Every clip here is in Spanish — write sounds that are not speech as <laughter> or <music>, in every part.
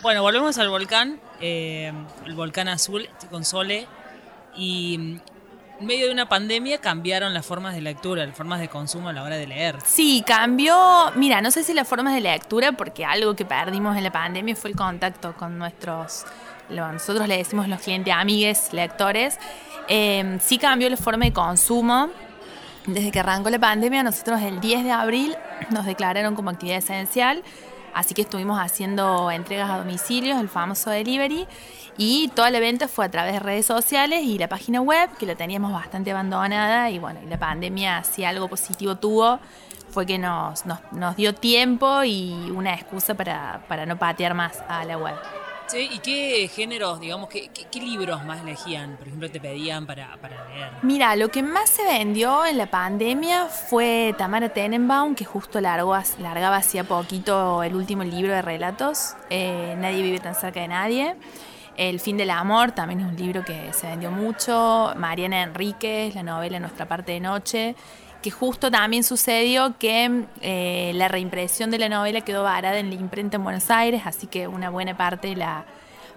Bueno, volvemos al volcán, eh, el volcán azul con Sole, y mm, en medio de una pandemia cambiaron las formas de lectura, las formas de consumo a la hora de leer. Sí, cambió, mira, no sé si las formas de lectura, porque algo que perdimos en la pandemia fue el contacto con nuestros, nosotros le decimos los clientes amigues, lectores, Eh, sí cambió la forma de consumo. Desde que arrancó la pandemia, nosotros el 10 de abril nos declararon como actividad esencial, así que estuvimos haciendo entregas a domicilios, el famoso delivery, y toda la venta fue a través de redes sociales y la página web, que la teníamos bastante abandonada, y bueno, la pandemia si algo positivo tuvo fue que nos, nos, nos dio tiempo y una excusa para, para no patear más a la web. Sí, ¿Y qué géneros, digamos, qué, qué- libros más elegían? Por ejemplo, te pedían para, para leer. Mira, lo que más se vendió en la pandemia fue Tamara Tenenbaum, que justo largó, largaba hacía poquito el último libro de relatos, eh, Nadie vive tan cerca de nadie. El fin del amor también es un libro que se vendió mucho. Mariana Enríquez, la novela Nuestra parte de noche, que justo también sucedió que eh, la reimpresión de la novela quedó varada en la imprenta en Buenos Aires, así que una buena parte de la,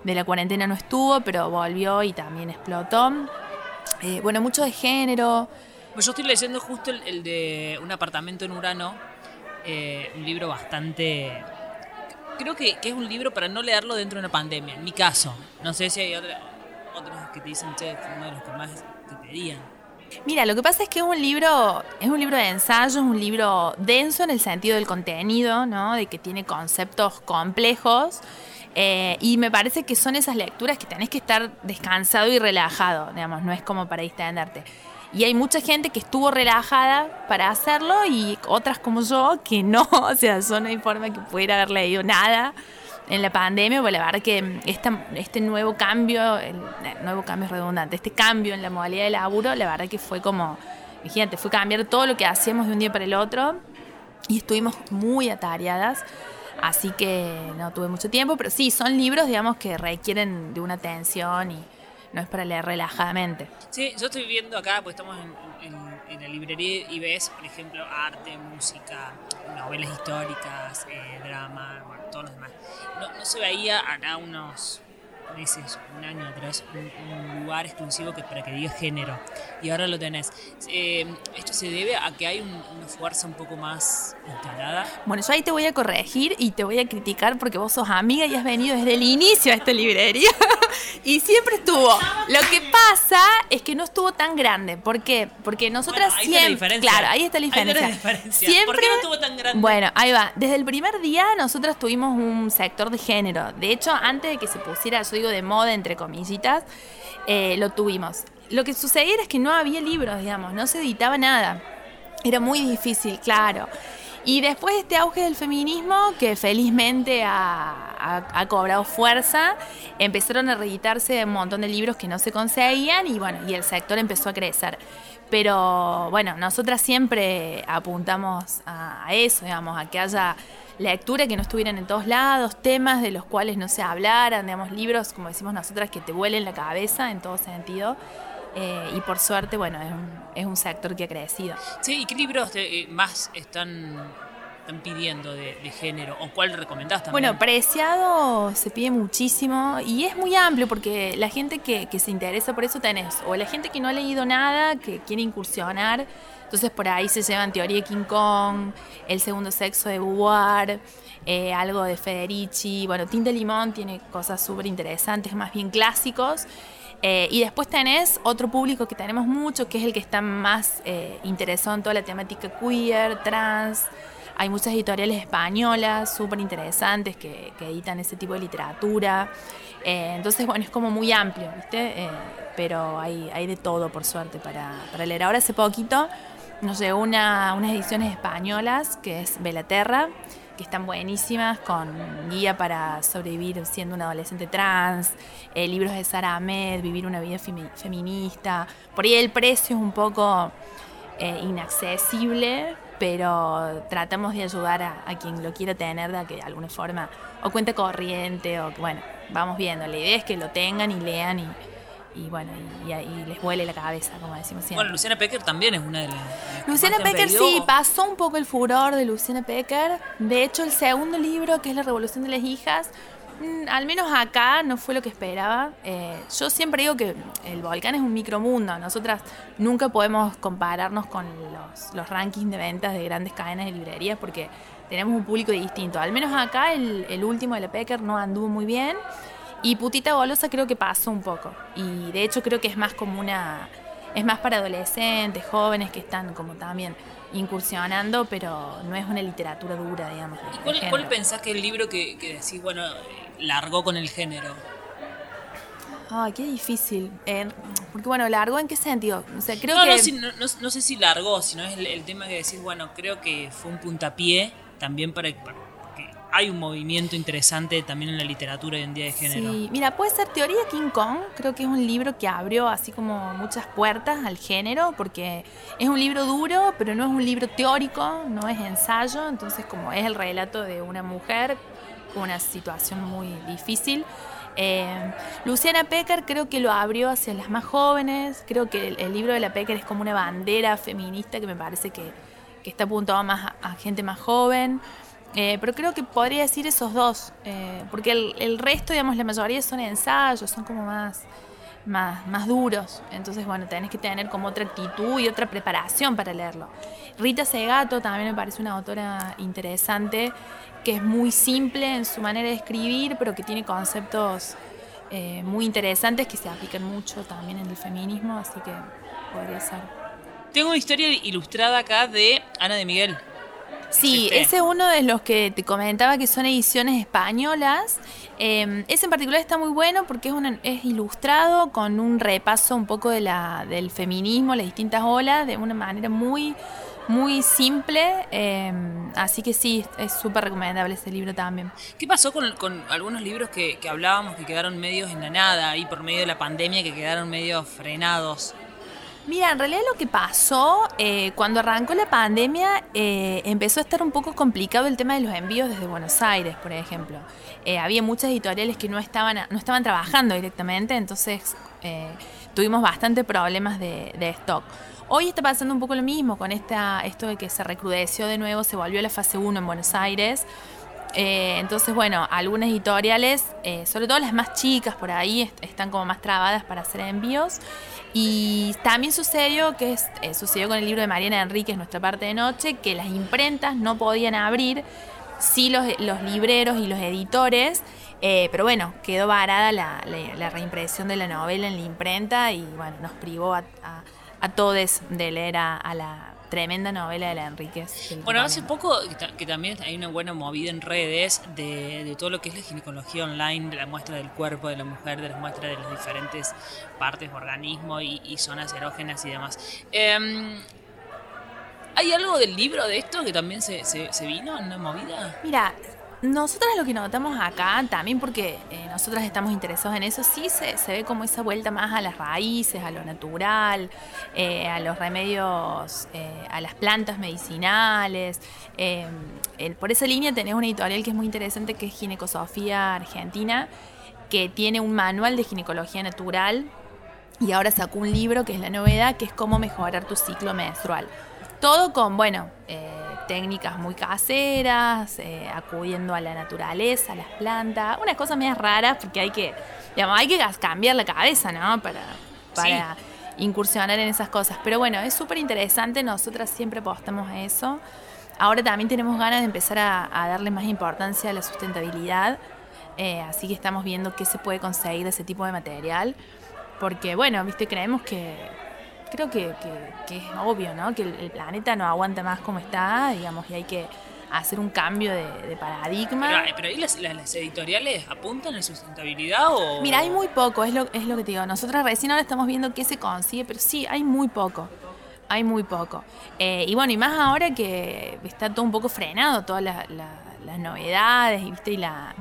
de la cuarentena no estuvo, pero volvió y también explotó. Eh, bueno, mucho de género. Pues yo estoy leyendo justo el, de Un apartamento en Urano, eh, un libro bastante... Creo que, que es un libro para no leerlo dentro de una pandemia, en mi caso. No sé si hay otra- otros que te dicen, che, fue uno de los que más te pedían. Mira, lo que pasa es que es un libro, es un libro de ensayo, es un libro denso en el sentido del contenido, ¿no? De que tiene conceptos complejos. eh, y me parece que son esas lecturas que tenés que estar descansado y relajado, digamos, no es como para distenderte. Y hay mucha gente que estuvo relajada para hacerlo y otras como yo que no, <laughs> o sea, yo no hay forma que pudiera haber leído nada en la pandemia, porque la verdad que esta- este nuevo cambio, el, eh, nuevo cambio es redundante, este cambio en la modalidad de laburo, la verdad que fue como, imagínate, fue cambiar todo lo que hacíamos de un día para el otro y estuvimos muy atareadas, así que no tuve mucho tiempo, pero sí, son libros, digamos, que requieren de una atención y no es para leer relajadamente. Sí, yo estoy viendo acá, pues estamos en, en- en la librería y ves, por ejemplo, arte, música, novelas históricas, eh, drama, bueno, todos los demás. No, no se veía acá unos meses, un año atrás, un, un lugar exclusivo que para que diga género. Y ahora lo tenés. Eh, esto se debe a que hay un- una fuerza un poco más instalada. Bueno, yo ahí te voy a corregir y te voy a criticar porque vos sos amiga y has venido desde el inicio a esta librería. <laughs> y siempre estuvo. Lo que pasa es que no estuvo tan grande. ¿Por qué? Porque nosotras Bueno, ahí está la siempre. diferencia. Claro, ahí está la Ahí está la diferencia. diferencia. Siempre. ¿Por qué no estuvo tan grande? Bueno, ahí va. Desde el primer día nosotras tuvimos un sector de género. De hecho, antes de que se pusiera, yo digo de moda, entre comillitas, eh, lo tuvimos. Lo que sucedía es que no había libros, digamos, no se editaba nada. Era muy difícil, claro. Y después este auge del feminismo, que felizmente ha, ha- cobrado fuerza, empezaron a reeditarse un montón de libros que no se conseguían y bueno, y el sector empezó a crecer. Pero bueno, nosotras siempre apuntamos a, a eso, digamos, a que haya lectura que no estuvieran en todos lados, temas de los cuales no se hablaran, digamos, libros, como decimos nosotras, que te vuelen la cabeza en todo sentido. Eh, y por suerte, bueno, es un, es un sector que ha crecido. Sí, ¿y qué libros te- eh, más están, están pidiendo de, de género? ¿O cuál recomendás también? Bueno, preciado se pide muchísimo y es muy amplio porque la gente que, que se interesa por eso tenés, o la gente que no ha leído nada, que quiere incursionar, entonces por ahí se llevan Teoría de King Kong, El segundo sexo de Beauvoir, eh, algo de Federici, bueno, Tinta Limón tiene cosas súper interesantes, más bien clásicos. Eh, y después tenés otro público que tenemos mucho, que es el que está más eh, interesado en toda la temática queer, trans. Hay muchas editoriales españolas súper interesantes que, que editan ese tipo de literatura. Eh, entonces, bueno, es como muy amplio, ¿viste? Eh, pero hay, hay de todo, por suerte, para, para leer. Ahora, hace poquito, nos llegó una, unas ediciones españolas, que es Belaterra, que están buenísimas, con guía para sobrevivir siendo un adolescente trans, eh, libros de Sara Ahmed, vivir una vida femi- feminista. Por ahí el precio es un poco eh, inaccesible, pero tratamos de ayudar a, quien lo quiera tener de, de alguna forma, o cuenta corriente, o bueno, vamos viendo. La idea es que lo tengan y lean y, y bueno, y, y les vuele la cabeza, como decimos siempre. Bueno, Luciana Pecker también es una de las. Luciana Pecker sí, pasó un poco el furor de Luciana Pecker. De hecho, el segundo libro, que es La Revolución de las Hijas, Mm, Al menos acá no fue lo que esperaba. Eh, yo siempre digo que el volcán es un micromundo. Nosotras nunca podemos compararnos con los, los rankings de ventas de grandes cadenas de librerías porque tenemos un público distinto. Al menos acá el, el último de la Pecker no anduvo muy bien. Y Putita Golosa creo que pasó un poco. Y de hecho creo que es más como una... Es más para adolescentes, jóvenes que están como también incursionando, pero no es una literatura dura, digamos. ¿Y de cuál, cuál pensás que el libro que, que decís, bueno, largó con el género? Ay, qué difícil. Eh, porque bueno, largo en qué sentido? O sea, creo no, que no, si- no, no- no sé si largó, sino es el, el tema que decís, bueno, creo que fue un puntapié también para, para- hay un movimiento interesante también en la literatura hoy en día de género. Sí, mira, puede ser Teoría King Kong, creo que es un libro que abrió así como muchas puertas al género, porque es un libro duro, pero no es un libro teórico, no es ensayo, entonces como es el relato de una mujer con una situación muy difícil. Eh, Luciana Pecker creo que lo abrió hacia las más jóvenes, creo que el, libro de la Pecker es como una bandera feminista que me parece que, que está apuntado más a, a gente más joven. Eh, pero creo que podría decir esos dos, eh, porque el, resto, digamos, la mayoría son ensayos, son como más, más, más duros. Entonces, bueno, tenés que tener como otra actitud y otra preparación para leerlo. Rita Segato también me parece una autora interesante, que es muy simple en su manera de escribir, pero que tiene conceptos eh, muy interesantes que se aplican mucho también en el feminismo, así que podría ser. Tengo una historia ilustrada acá de Ana de Miguel. Sí, este? ese es uno de los que te comentaba que son ediciones españolas. Eh, ese en particular está muy bueno porque es, una- es ilustrado con un repaso un poco de la, del feminismo, las distintas olas, de una manera muy, muy simple. Eh, así que sí, es súper recomendable ese libro también. ¿Qué pasó con, con algunos libros que, que hablábamos que quedaron medios en la nada ahí por medio de la pandemia, que quedaron medio frenados? Mira, en realidad lo que pasó eh, cuando arrancó la pandemia eh, empezó a estar un poco complicado el tema de los envíos desde Buenos Aires, por ejemplo. Eh, había muchas editoriales que no estaban, no estaban trabajando directamente, entonces tuvimos bastante problemas de, de stock. Hoy está pasando un poco lo mismo con esta, esto de que se recrudeció de nuevo, se volvió a la fase 1 en Buenos Aires. Eh, entonces, bueno, algunas editoriales, eh, sobre todo las más chicas por ahí, est- están como más trabadas para hacer envíos. Y también sucedió, que eh, sucedió con el libro de Mariana Enríquez, Nuestra parte de noche, que las imprentas no podían abrir, sí los, libreros y los editores, pero bueno, quedó varada la, reimpresión de la novela en la imprenta y bueno, nos privó a, a, todos de leer a la tremenda novela de la Enríquez. Bueno, hace poco que, ta- que también hay una buena movida en redes de, de todo lo que es la ginecología online, de la muestra del cuerpo de la mujer, de la muestra de las diferentes partes, organismos y, y zonas erógenas y demás. Em, ¿Hay algo del libro de esto que también se, se, se vino en una movida? Mira, nosotras lo que notamos acá, también porque eh, nosotras estamos interesados en eso, sí se, se ve como esa vuelta más a las raíces, a lo natural, eh, a los remedios, eh, a las plantas medicinales. Eh, por esa línea tenés una editorial que es muy interesante, que es Ginecosofía Argentina, que tiene un manual de ginecología natural y ahora sacó un libro que es la novedad, que es cómo mejorar tu ciclo menstrual. Todo con, bueno, técnicas muy caseras, eh, acudiendo a la naturaleza, a las plantas, unas cosas medias raras porque hay que, digamos, hay que cambiar la cabeza, ¿no? Para, para incursionar en esas cosas. Pero bueno, es súper interesante, nosotras siempre apostamos a eso. Ahora también tenemos ganas de empezar a, a darle más importancia a la sustentabilidad, eh, así que estamos viendo qué se puede conseguir de ese tipo de material. Porque, bueno, viste, creemos que. Creo que, que- que es obvio, ¿no? Que el, el planeta no aguanta más como está, digamos, y hay que hacer un cambio de, de paradigma. Pero, pero ahí las, las- las editoriales apuntan a sustentabilidad o... Mira, hay muy poco, es lo, es lo que te digo. Nosotros recién ahora estamos viendo qué se consigue, pero sí, hay muy poco. Hay muy poco. Eh, y bueno, y más ahora que está todo un poco frenado, todas la- la- las novedades ¿viste? y la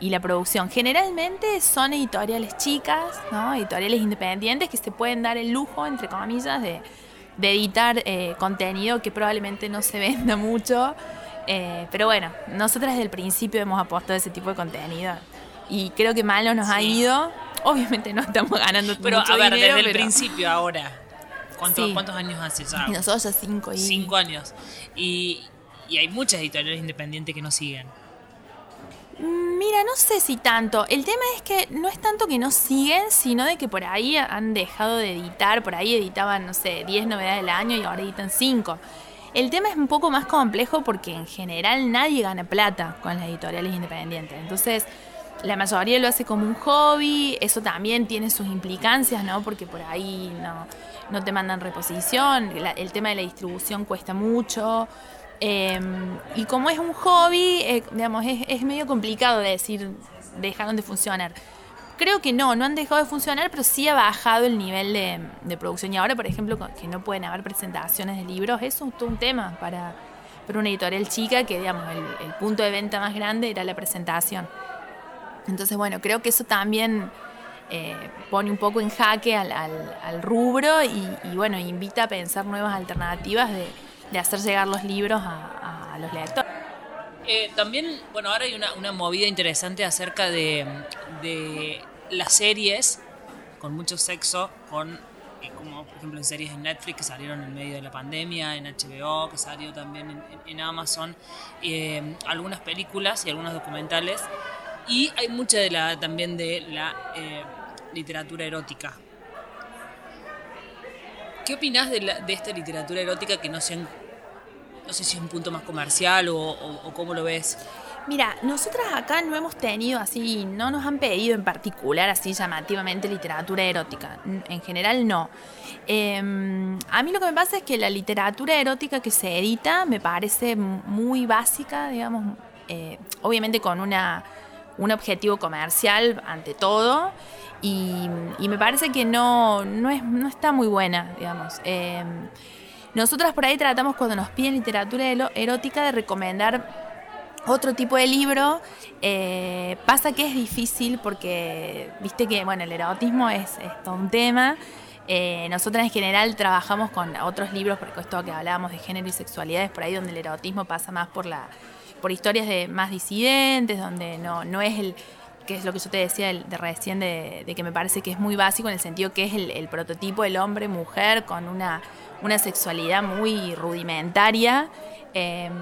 y la producción. Generalmente son editoriales chicas, ¿no? editoriales independientes que se pueden dar el lujo, entre comillas, de, de editar eh, contenido que probablemente no se <laughs> venda mucho. Eh, pero bueno, nosotras desde el principio hemos apostado a ese tipo de contenido y creo que malo nos ha ido. <laughs> Obviamente no estamos ganando Pero mucho a ver, dinero, desde el principio ahora. ¿Cuánto- Sí. ¿Cuántos años hace ya? Nosotros ya cinco y... Cinco años. Y, y hay muchas editoriales independientes que no siguen. Mira, Mira, no sé si tanto. El tema es que no es tanto que no siguen, sino de que por ahí han dejado de editar. Por ahí editaban, no sé, 10 novedades al año y ahora editan 5. El tema es un poco más complejo porque en general nadie gana plata con las editoriales independientes. Entonces, la mayoría lo hace como un hobby. Eso también tiene sus implicancias, ¿no? Porque por ahí no, no te mandan reposición. el tema de la distribución cuesta mucho. Em, y como es un hobby, eh, digamos, es, medio complicado de decir dejaron de funcionar. Creo que no, no han dejado de funcionar, pero sí ha bajado el nivel de, producción. Y ahora, por ejemplo, que no pueden haber presentaciones de libros, eso es todo un tema para, para una editorial chica, que digamos, el, punto de venta más grande era la presentación. Entonces, bueno, creo que eso también eh, pone un poco en jaque al, rubro y, y, bueno, invita a pensar nuevas alternativas de de hacer llegar los libros a, los lectores. Eh, también, bueno, ahora hay una, movida interesante acerca de, las series con mucho sexo, con eh, como por ejemplo en series en Netflix que salieron en medio de la pandemia, en HBO, que salió también en, Amazon, eh, algunas películas y algunos documentales. Y hay mucha de la, también de la literatura erótica. ¿Qué opinás de, de, esta literatura erótica que no se no sé si es un punto más comercial o, cómo lo ves? Mira, nosotras acá no hemos tenido así, no nos han pedido en particular así llamativamente literatura erótica. En general no. Em, a mí lo que me pasa es que la literatura erótica que se edita me parece muy básica, digamos, eh, obviamente con una, un objetivo comercial ante todo. Y, me parece que no, no, es, no está muy buena, digamos. Em, nosotras por ahí tratamos cuando nos piden literatura erótica de recomendar otro tipo de libro. Eh, pasa que es difícil porque, viste que, bueno, el erotismo es, todo un tema. Eh, nosotras en general trabajamos con otros libros, porque esto que hablábamos de género y sexualidades, por ahí donde el erotismo pasa más por la por historias de más disidentes, donde no, no es el que es lo que yo te decía de, recién, de, que me parece que es muy básico en el sentido que es el, prototipo del hombre-mujer con una, una sexualidad muy rudimentaria. Em,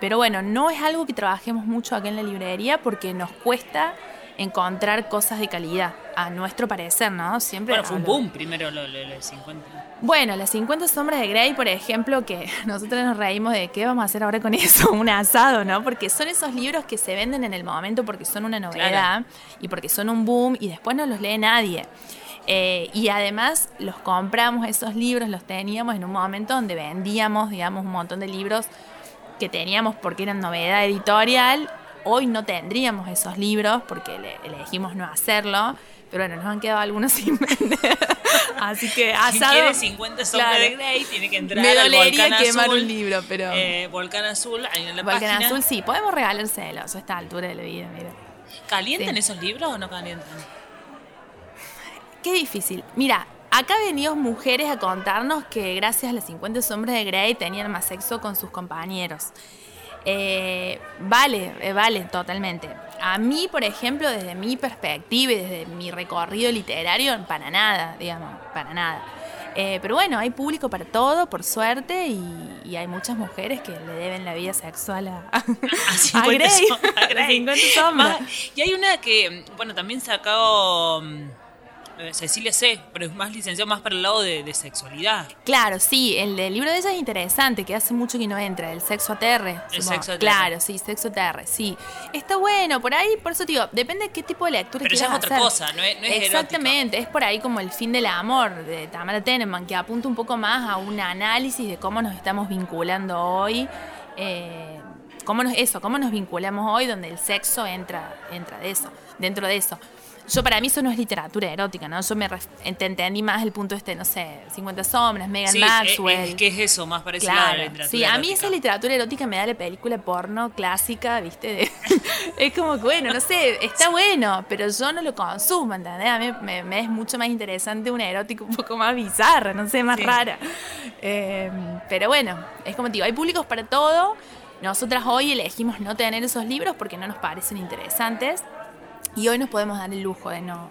pero bueno, no es algo que trabajemos mucho acá en la librería porque nos cuesta encontrar cosas de calidad, a nuestro parecer, ¿no? Siempre bueno, fue un boom primero 50. Bueno, las 50 sombras de Grey, por ejemplo, que <laughs> nosotros nos reímos de qué vamos a hacer ahora con <laughs> eso, un asado, ¿no? Porque son esos libros que se venden en el momento porque son una novedad y porque son un boom y después no los lee nadie. Eh, y además los compramos, esos libros los teníamos en un momento donde vendíamos, digamos, un montón de libros que teníamos porque eran novedad editorial Hoy no tendríamos esos libros porque elegimos no hacerlo, pero bueno, nos han quedado algunos <laughs> sin vender. Así que asado. Si quiere 50 sombras de Grey, tiene que entrar Me dolería al quemar un libro, pero. Eh, Volcán Azul, ahí en la Volcán Azul, sí, podemos regalárselos a esta altura de la vida, mira. ¿Calientan esos libros o no calientan? Qué difícil. Mira, acá venían mujeres a contarnos que gracias a las 50 sombras de Grey tenían más sexo con sus compañeros. Eh, vale, eh, vale, totalmente. A mí, por ejemplo, desde mi perspectiva y desde mi recorrido literario, para nada, digamos, para nada. Eh, pero bueno, hay público para todo, por suerte, y, hay muchas mujeres que le deben la vida sexual a, <laughs> a, a, Grey. <laughs> y hay una que, bueno, también sacó mm, Cecilia C., pero es más licenciado más para el lado de, sexualidad. Claro, sí, el del libro de ella es interesante, que hace mucho que no entra, el sexo ATR. El sexo ATR. Claro, sí, sexo ATR, sí. Está bueno, por ahí, por eso digo, depende de qué tipo de lectura Pero ya es otra cosa, no es, no Exactamente, es por ahí como el fin del amor de Tamara Teneman, que apunta un poco más a un análisis de cómo nos estamos vinculando hoy. Eh, cómo nos, eso, cómo nos vinculamos hoy, donde el sexo entra, entra de eso, dentro de eso. Yo para mí eso no es literatura erótica, ¿no? Yo me entendí más el punto este, no sé, 50 sombras, Megan Maxwell. Es, ¿Qué es eso? Más parecido a la literatura Sí, a mí esa literatura erótica me da la película porno clásica, ¿viste? <laughs> es como que, bueno, no sé, está bueno, pero yo no lo consumo, ¿entendés? A mí me, es mucho más interesante una erótica un poco más bizarra, no sé, más rara. Em, pero bueno, es como te digo, hay públicos para todo. Nosotras hoy elegimos no tener esos libros porque no nos parecen interesantes. Y hoy nos podemos dar el lujo de no,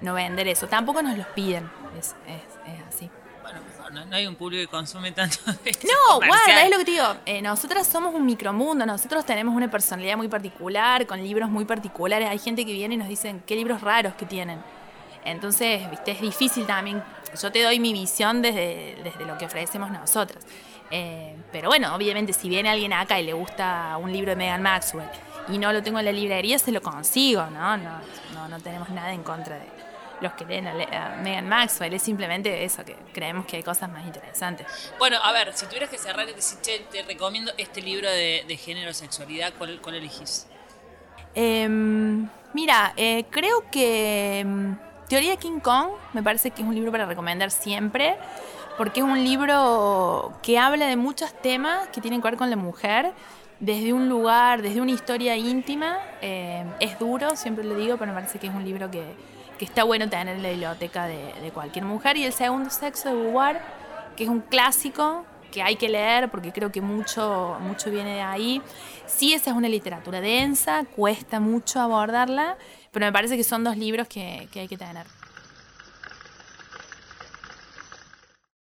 no vender eso. Tampoco nos los piden. Es, es, así. Bueno, no, no hay un público que consume tanto. de <laughs> No, comercial. guarda, es lo que te digo. Eh, nosotras somos un micromundo, nosotros tenemos una personalidad muy particular, con libros muy particulares. Hay gente que viene y nos dicen qué libros raros que tienen. Entonces, viste, es difícil también. Yo te doy mi visión desde, desde lo que ofrecemos nosotras. Eh, pero bueno, obviamente, si viene alguien acá y le gusta un libro de Megan Maxwell y no lo tengo en la librería, se lo consigo, ¿no? No, no, no tenemos nada en contra de los que leen a, Megan Maxwell. Es simplemente eso, que creemos que hay cosas más interesantes. Bueno, a ver, si tuvieras que cerrar y decir, che, te recomiendo este libro de, de género, sexualidad, ¿cuál, cuál elegís? Em, mira, eh, creo que em, Teoría de King Kong me parece que es un libro para recomendar siempre, porque es un libro que habla de muchos temas que tienen que ver con la mujer, desde un lugar, desde una historia íntima. Em, es duro, siempre lo digo, pero me parece que es un libro que, que está bueno tener en la biblioteca de, cualquier mujer. Y El Segundo Sexo de Beauvoir, que es un clásico que hay que leer porque creo que mucho, mucho viene de ahí. Sí, esa es una literatura densa, cuesta mucho abordarla, pero me parece que son dos libros que, que hay que tener.